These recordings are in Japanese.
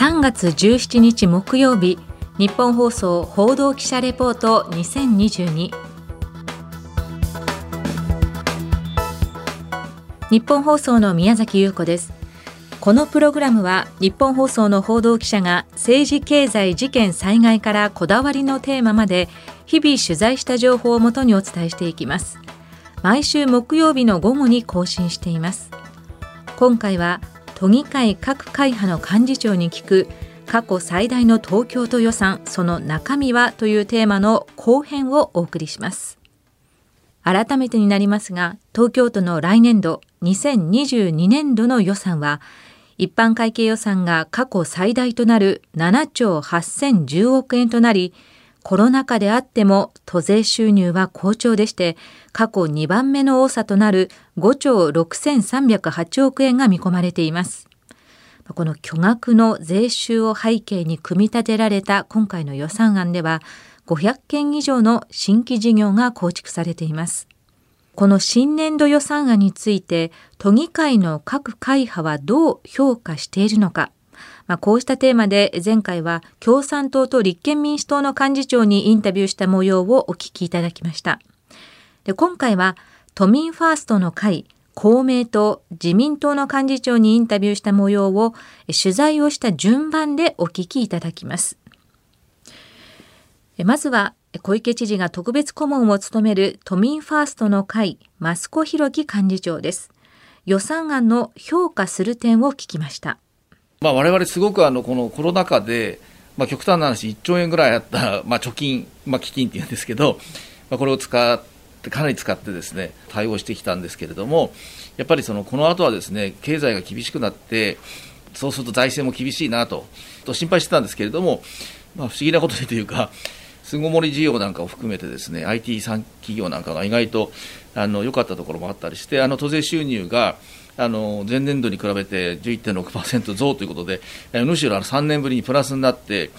3月17日木曜日日本放送報道記者レポート2022日本放送の宮崎優子です。このプログラムは日本放送の報道記者が政治経済事件災害からこだわりのテーマまで日々取材した情報をもとにお伝えしていきます。毎週木曜日の午後に更新しています。今回は都議会各会派の幹事長に聞く過去最大の東京都予算その中身はというテーマの後編をお送りします。改めてになりますが東京都の来年度2022年度の予算は一般会計予算が過去最大となる7兆8010億円となりコロナ禍であっても都税収入は好調でして過去2番目の多さとなる5兆6308億円が見込まれています。この巨額の税収を背景に組み立てられた今回の予算案では500件以上の新規事業が構築されています。この新年度予算案について都議会の各会派はどう評価しているのかまあ、こうしたテーマで前回は共産党と立憲民主党の幹事長にインタビューした模様をお聞きいただきました。で今回は都民ファーストの会公明党自民党の幹事長にインタビューした模様を取材をした順番でお聞きいただきます。まずは小池知事が特別顧問を務める都民ファーストの会益子弘樹幹事長です。予算案の評価する点を聞きました。まあ、我々すごくあのこのコロナ禍で、まあ、極端な話、1兆円ぐらいあった、まあ、貯金、まあ、基金っていうんですけど、まあ、これを使って、かなり使ってですね対応してきたんですけれども、やっぱりそのこの後はですね経済が厳しくなって、そうすると財政も厳しいなとと心配してたんですけれども、まあ、不思議なことでというか、巣ごもり需要なんかを含めてですね IT 産企業なんかが意外とあの良かったところもあったりして、あの都税収入があの前年度に比べて11.6%増ということで、むしろ3年ぶりにプラスになって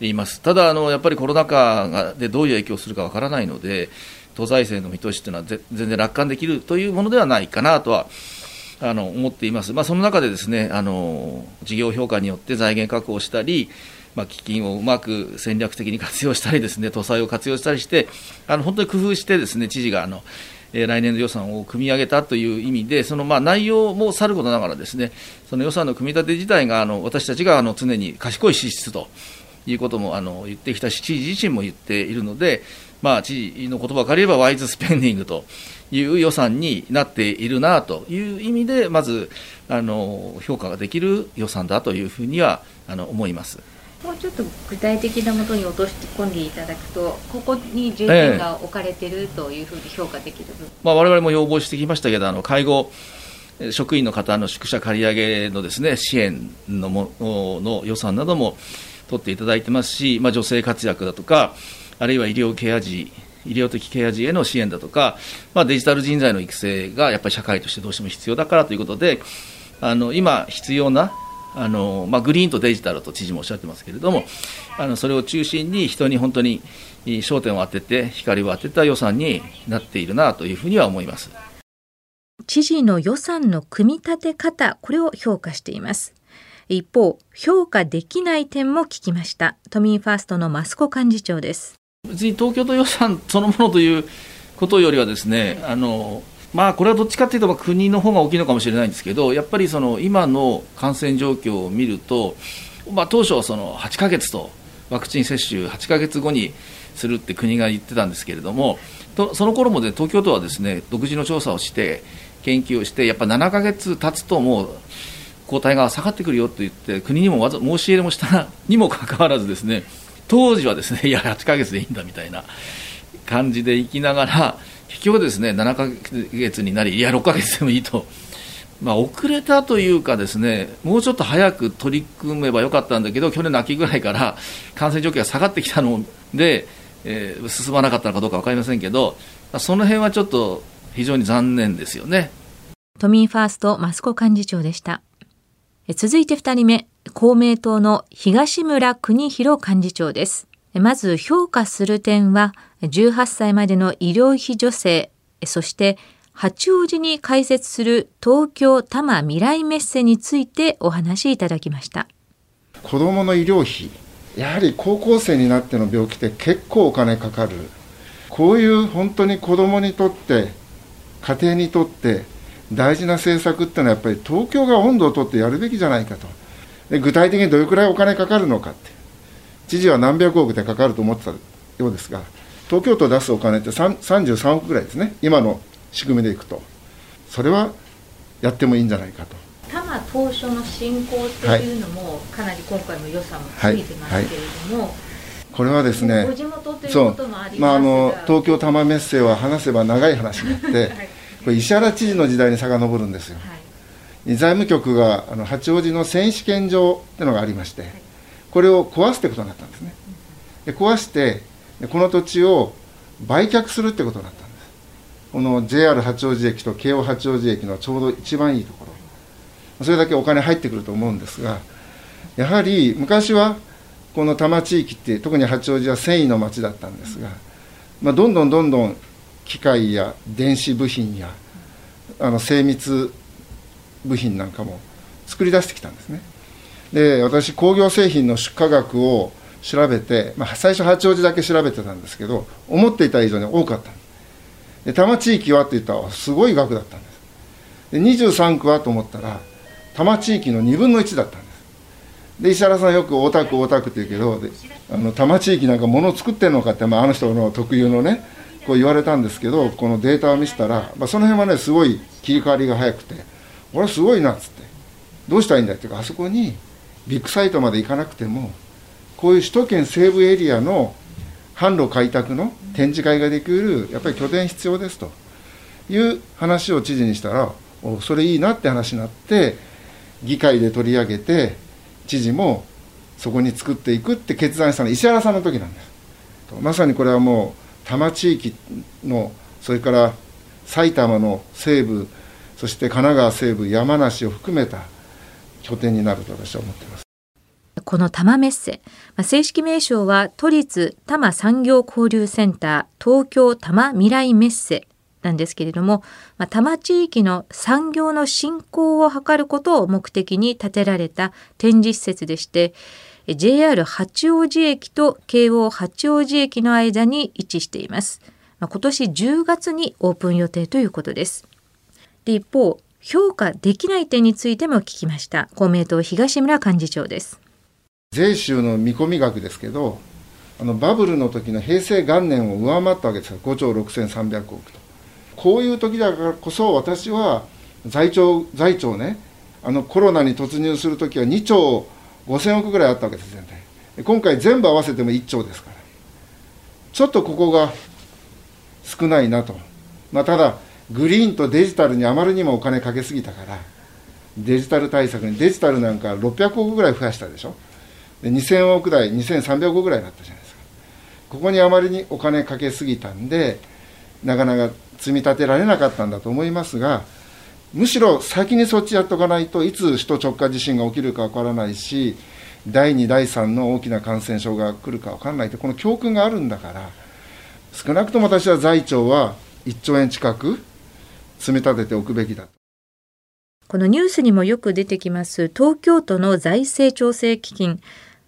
います。ただあの、やっぱりコロナ禍がでどういう影響をするかわからないので、都財政の見通しというのは全然楽観できるというものではないかなとはあの思っています、まあ、その中でですねあの事業評価によって財源確保したり、まあ、基金をうまく戦略的に活用したりですね 都債を活用したりしてあの本当に工夫してですね知事があのえ来年度予算を組み上げたという意味で、そのまあ内容もさることながら、ですねその予算の組み立て自体があの私たちがあの常に賢い支出ということもあの言ってきたし、知事自身も言っているので、まあ、知事の言葉を借りれば、ワイズスペンディングという予算になっているなという意味で、まずあの評価ができる予算だというふうにはあの思います。もうちょっと具体的なもとに落とし込んでいただくと、ここに重点が置かれているというふうに評価できるええまあ、我々も要望してきましたけど、あの介護職員の方の宿舎借り上げのですね支援のもの予算なども取っていただいてますし、まあ、女性活躍だとか、あるいは医療ケア児、医療的ケア児への支援だとか、まあ、デジタル人材の育成がやっぱり社会としてどうしても必要だからということで、あの今、必要なあのまあ、グリーンとデジタルと知事もおっしゃってますけれども、あのそれを中心に人に本当に焦点を当てて、光を当てた予算になっているなというふうには思います知事の予算の組み立て方、これを評価しています。一方、評価できない点も聞きました。都民ファーストの益子幹事長です。別に東京都予算そのものということよりはですね、あのまあ、これはどっちかというと国の方が大きいのかもしれないんですけど、やっぱりその今の感染状況を見ると、まあ、当初は、その8ヶ月とワクチン接種8ヶ月後にするって国が言ってたんですけれども、とその頃もで東京都はですね独自の調査をして、研究をして、やっぱ7ヶ月経つともう抗体が下がってくるよと言って、国にもわざ申し入れもしたにもかかわらず、ですね当時はですねいや、8ヶ月でいいんだみたいな感じでいきながら、結局ですね7か月になりいや6か月でもいいと。まあ、遅れたというか、ですねもうちょっと早く取り組めばよかったんだけど、去年の秋ぐらいから感染状況が下がってきたので、えー、進まなかったのかどうか分かりませんけど、その辺はちょっと非常に残念ですよね都民ファースト、益子幹事長でした。続いて2人目、公明党の東村邦弘幹事長です。まず評価する点は、18歳までの医療費助成、そして八王子に開設する東京多摩未来メッセについてお話しいただきました。子どもの医療費やはり高校生になっての病気って結構お金かかる。こういう本当に子どもにとって家庭にとって大事な政策ってのはやっぱり東京が温度をとってやるべきじゃないかと。具体的にどれくらいお金かかるのかって。知事は何百億でかかると思ってたようですが東京都出すお金って33億ぐらいですね。今の仕組みでいくと。それはやってもいいんじゃないかと。多摩当初の進行っていうのも、かなり今回も予算もついてますけれども、はい。はい、これはですね、そう。まあ、あの東京多摩メッセは話せば長い話があって、これ石原知事の時代に遡るんですよ、はい、財務局があの八王子の選手権場っていうのがありまして、これを壊すってことになったんですね。で壊してこの土地を売却するってことになったんです。この JR 八王子駅と京王八王子駅のちょうど一番いいところ。それだけお金入ってくると思うんですが、やはり昔はこの多摩地域って、特に八王子は繊維の町だったんですが、まあ、どんどんどんどん機械や電子部品やあの精密部品なんかも作り出してきたんですね。で私工業製品の出荷額を調べて、まあ、最初八王子だけ調べてたんですけど思っていた以上に多かった。で多摩地域はって言ったらすごい額だったんです。で23区はと思ったら多摩地域の2分の1だったんです。で石原さんよく大田区大田区って言うけどであの多摩地域なんか物を作ってんのかって、まあ、あの人の特有のねこう言われたんですけどこのデータを見せたら、まあ、その辺はねすごい切り替わりが早くてこれすごいなっつってどうしたらいいんだっていうかあそこにビッグサイトまで行かなくてもこういう首都圏西部エリアの販路開拓の展示会ができるやっぱり拠点必要ですと。いう話を知事にしたらそれいいなって話になって議会で取り上げて知事もそこに作っていくって決断したの。は石原さんの時なんです。まさにこれはもう多摩地域のそれから埼玉の西部そして神奈川西部山梨を含めた拠点になると私は思っていますこの多摩メッセ、正式名称は都立多摩産業交流センター東京多摩未来メッセなんですけれども、ま、多摩地域の産業の振興を図ることを目的に建てられた展示施設でして JR 八王子駅と京王八王子駅の間に位置しています。ま、今年10月にオープン予定ということです。で一方評価できない点についても聞きました。公明党東村幹事長です。税収の見込み額ですけどあのバブルの時の平成元年を上回ったわけです5兆6300億と。こういう時だからこそ私は財庁財庁ねあのコロナに突入する時は2兆5000億ぐらいあったわけです全体。今回全部合わせても1兆ですから。ちょっとここが少ないなと、まあ、ただグリーンとデジタルにあまりにもお金かけすぎたからデジタル対策にデジタルなんか600億ぐらい増やしたでしょ？で2000億台2300億ぐらいになったじゃないですか。ここにあまりにお金かけすぎたんでなかなか積み立てられなかったんだと思いますがむしろ先にそっちやっとかないといつ首都直下地震が起きるかわからないし第2第3の大きな感染症が来るかわからないとこの教訓があるんだから少なくとも私は財庁は1兆円近く積み立てておくべきだこのニュースにもよく出てきます東京都の財政調整基金。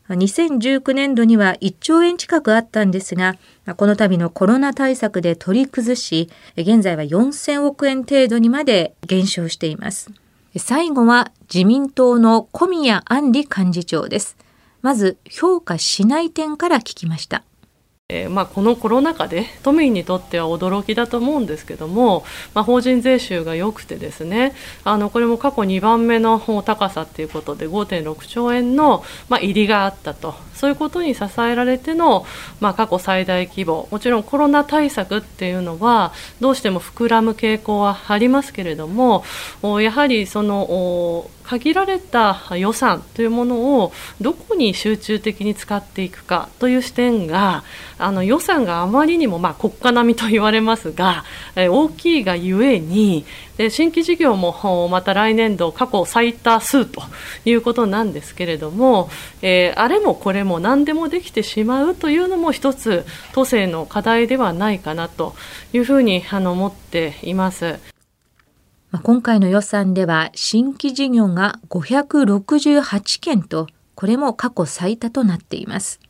2019年度には1兆円近くあったんですがこの度のコロナ対策で取り崩し現在は4000億円程度にまで減少しています。最後は自民党の小宮安里幹事長です。まず評価しない点から聞きました。えー、まあ、このコロナ禍で都民にとっては驚きだと思うんですけども、まあ、法人税収が良くてですねあのこれも過去2番目の高さということで5.6兆円の、まあ、入りがあったと。そういうことに支えられての、まあ、過去最大規模。もちろんコロナ対策っていうのはどうしても膨らむ傾向はありますけれどもやはりその限られた予算というものをどこに集中的に使っていくかという視点があの予算があまりにも、まあ、国家並みと言われますが、え大きいがゆえにで新規事業もまた来年度過去最多数ということなんですけれども、えー、あれもこれも何でもできてしまうというのも一つ都政の課題ではないかなというふうにあの思っています。今回の予算では新規事業が568件とこれも過去最多となっています。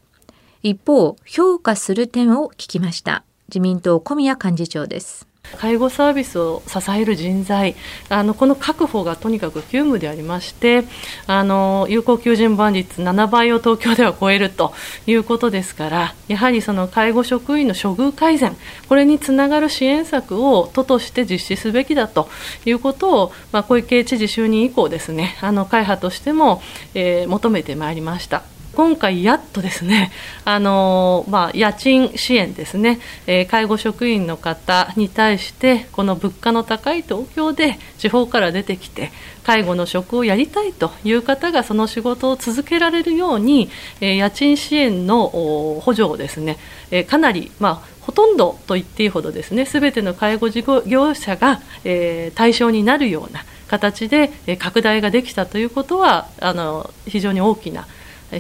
一方評価する点を聞きました。自民党小宮幹事長です。介護サービスを支える人材あのこの確保がとにかく急務でありましてあの有効求人倍率7倍を東京では超えるということですからやはりその介護職員の処遇改善これにつながる支援策を都として実施すべきだということを、まあ、小池知事就任以降ですねあの会派としても、えー、求めてまいりました。今回やっとですね、あのまあ、家賃支援ですね、えー、介護職員の方に対して、この物価の高い東京で地方から出てきて、介護の職をやりたいという方がその仕事を続けられるように、えー、家賃支援の補助をですね、えー、かなり、まあ、ほとんどと言っていいほどですね、すべての介護事業者が、えー、対象になるような形で、え拡大ができたということは、あの非常に大きな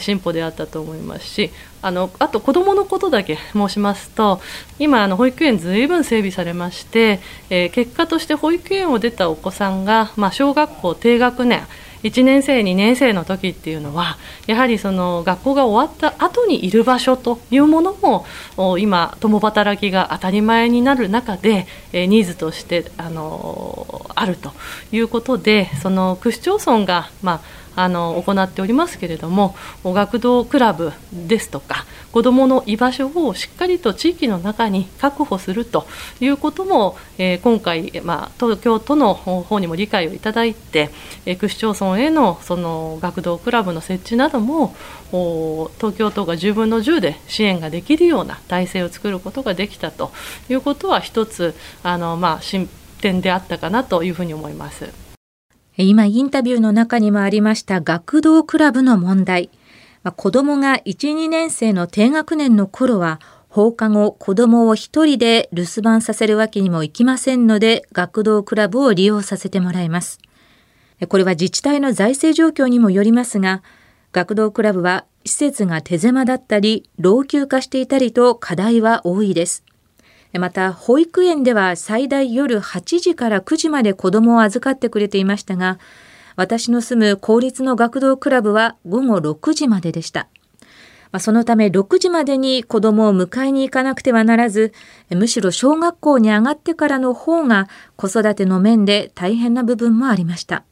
進歩であったと思いますしあのあと子どものことだけ 申しますと今あの保育園ずいぶん整備されまして、えー、結果として保育園を出たお子さんが、まあ、小学校低学年1年生、2年生の時っていうのはやはりその学校が終わった後にいる場所というものも今、共働きが当たり前になる中でニーズとしてあのあるということでその区市町村が、まああの行っておりますけれども学童クラブですとか子どもの居場所をしっかりと地域の中に確保するということも、えー、今回、まあ、東京都の方にも理解をいただいて、え、区市町村へのその学童クラブの設置なども東京都が10分の10で支援ができるような体制を作ることができたということは一つあの、まあ、進展であったかなというふうに思います。今インタビューの中にもありました学童クラブの問題。まあ、子供が1、2年生の低学年の頃は放課後子供を一人で留守番させるわけにもいきませんので学童クラブを利用させてもらいます。これは自治体の財政状況にもよりますが、学童クラブは施設が手狭だったり老朽化していたりと課題は多いです。また保育園では最大夜8時から9時まで子供を預かってくれていましたが私の住む公立の学童クラブは午後6時まででした。そのため6時までに子供を迎えに行かなくてはならず、むしろ小学校に上がってからの方が子育ての面で大変な部分もありました。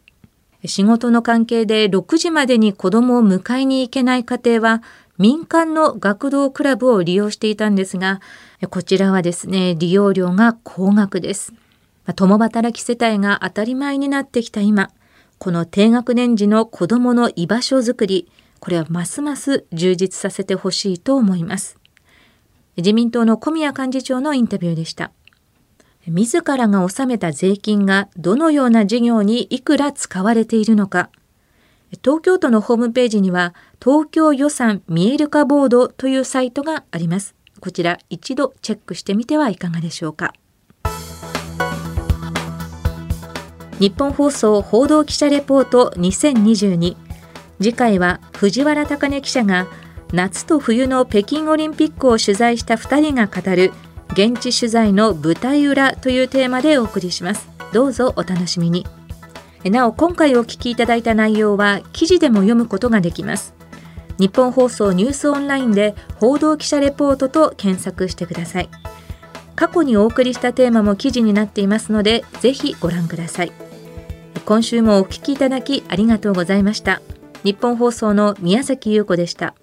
仕事の関係で6時までに子供を迎えに行けない家庭は民間の学童クラブを利用していたんですが、こちらはですね、利用料が高額です。共働き世帯が当たり前になってきた今、この低学年児の子供の居場所づくり、これはますます充実させてほしいと思います。自民党の小宮幹事長のインタビューでした。自らが納めた税金がどのような事業にいくら使われているのか、東京都のホームページには東京予算見える化ボードというサイトがあります。こちら一度チェックしてみてはいかがでしょうか。日本放送報道記者レポート2022次回は藤原貴音記者が夏と冬の北京オリンピックを取材した2人が語る現地取材の舞台裏というテーマでお送りします。どうぞお楽しみに。なお今回お聞きいただいた内容は記事でも読むことができます。日本放送ニュースオンラインで報道記者レポートと検索してください。過去にお送りしたテーマも記事になっていますのでぜひご覧ください。今週もお聞きいただきありがとうございました。日本放送の宮崎優子でした。